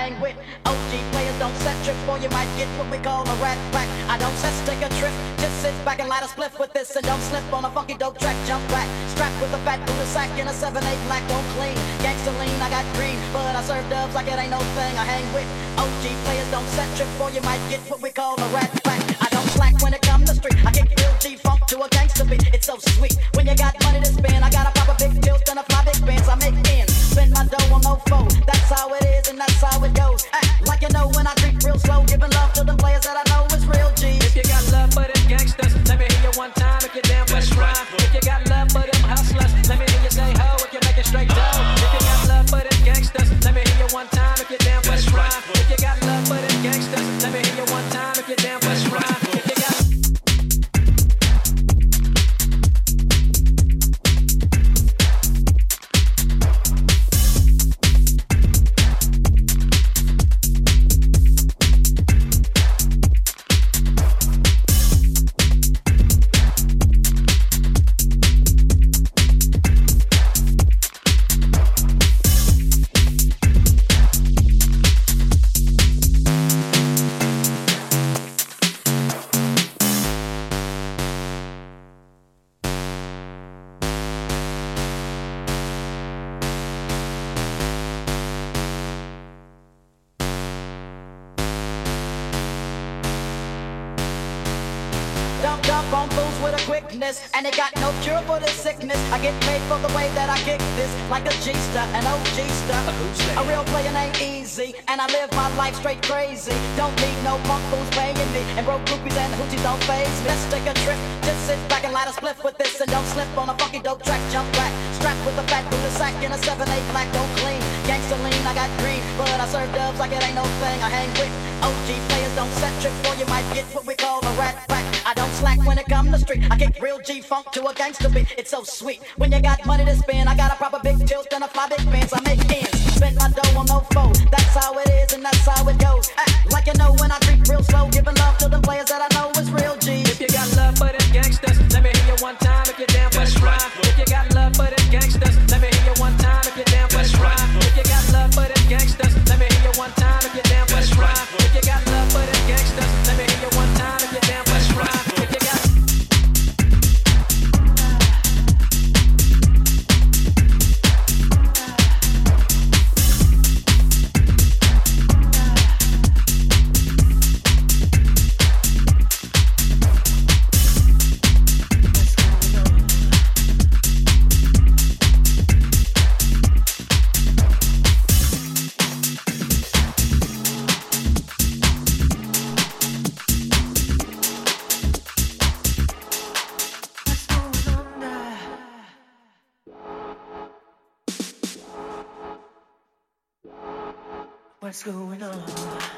hang with OG players don't set trips for you might get what we call a rat pack I don't set take a trip. Just sit back and light a spliff with this. And don't slip on a funky dope track. Jump back. Strapped with a fat booty sack in a 7-8 black. Don't clean. Gangsta lean I got green. But I serve dubs like it ain't no thing. I hang with OG players don't set trips for you might get what we call a rat pack I don't slack when it comes to street. I kick real G-funk to a gangsta beat. It's so sweet when you got money A ain't Easy, and I live my life straight crazy. Don't need no punk fools paying me, and broke groupies and hoochies don't faze me. Let's take a trip, just sit back and light a spliff with this, and don't slip on a funky dope track. Jump back, strapped with a fat Buddha sack in a 7-8 black, don't clean. Gangsta lean, I got green, but I serve dubs like it ain't no thing. I hang with OG players, don't set trip, or you might get what we call a rat pack. I don't slack when it come to street. I kick real G funk to a gangster beat. It's so sweet. When you got money to spend, I got a proper big tilt and a fly big bands. I make ends. Spend my dough on no foe. That's how it is and that's how it goes. Act like you know when I creep real slow, giving love to the players that I know is real G. If you got love for them gangsters, let me hear you one time. If you're down for the rhyme. Going on?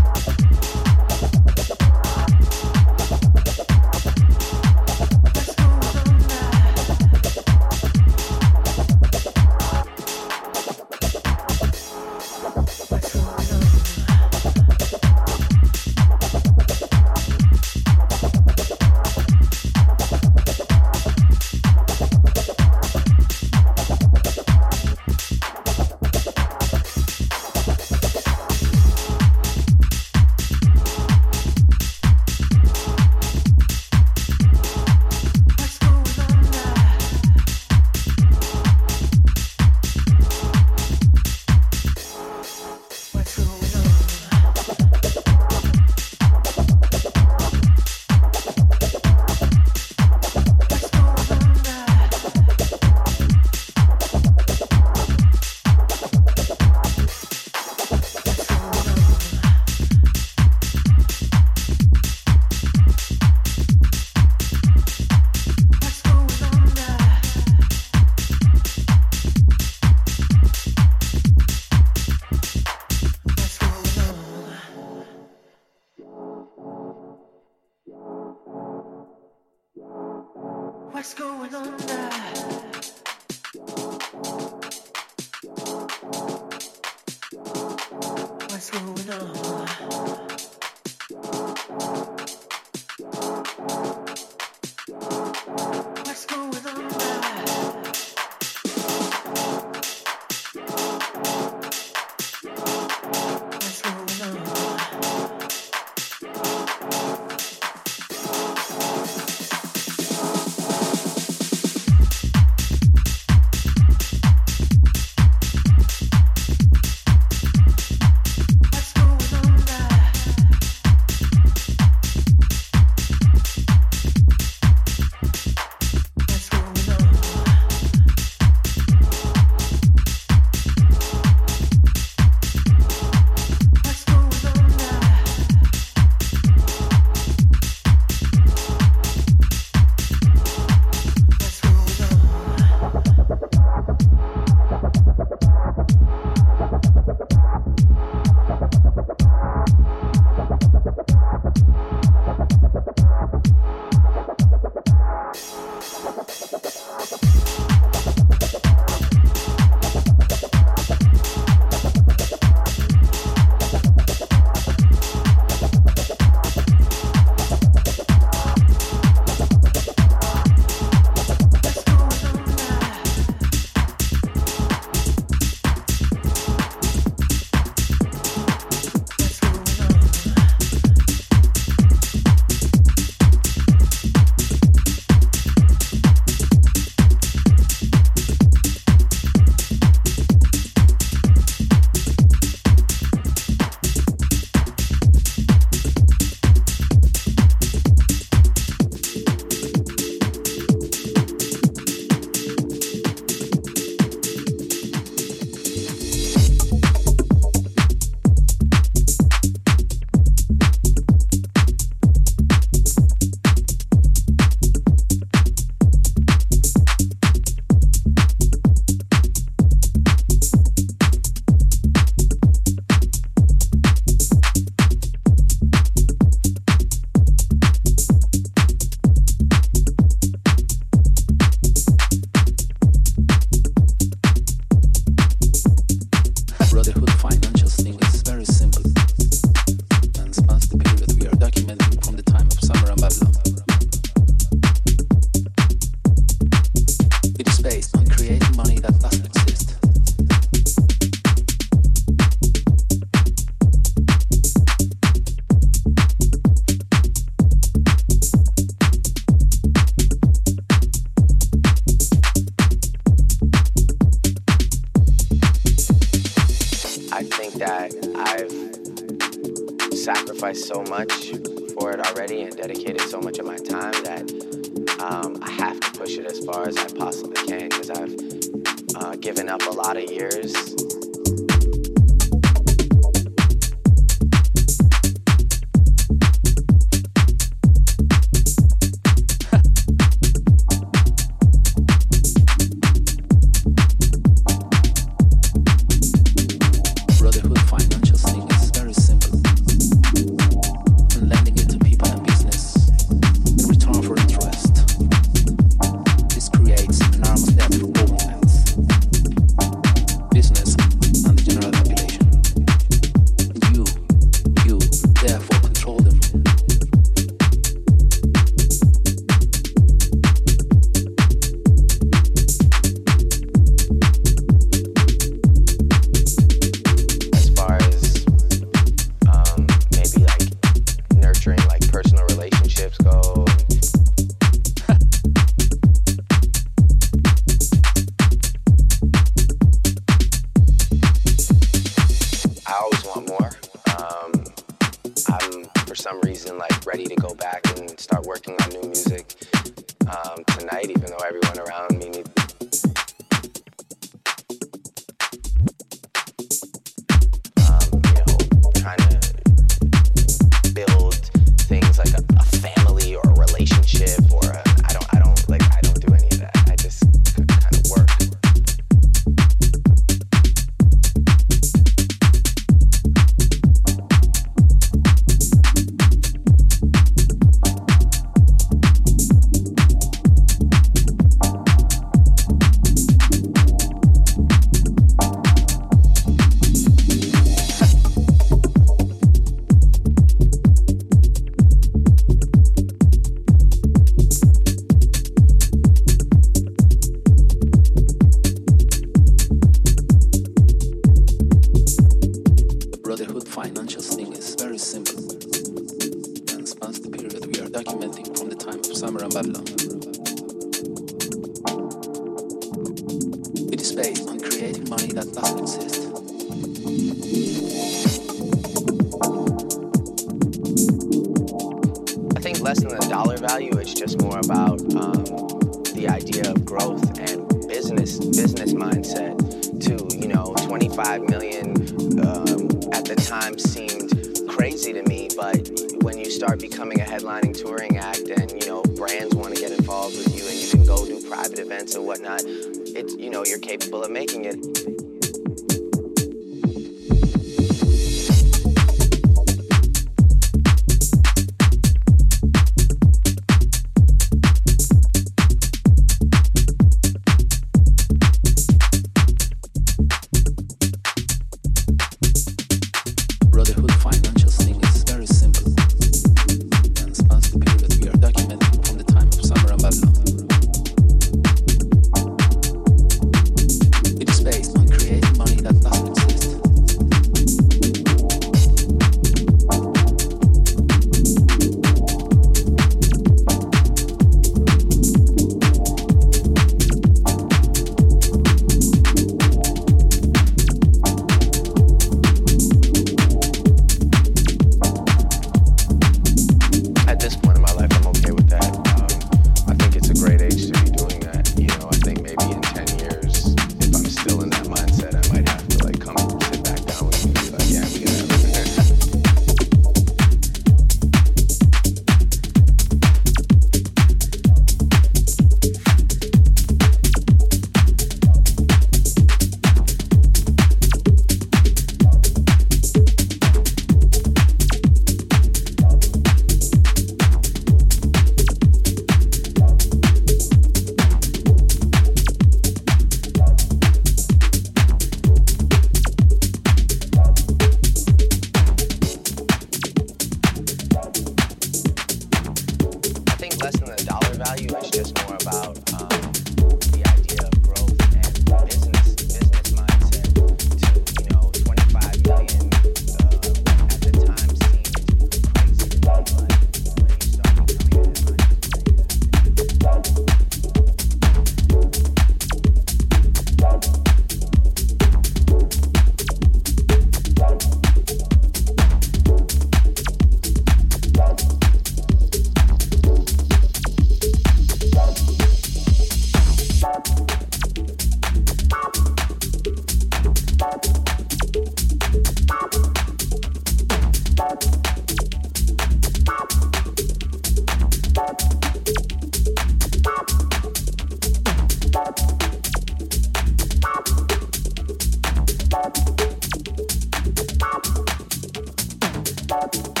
you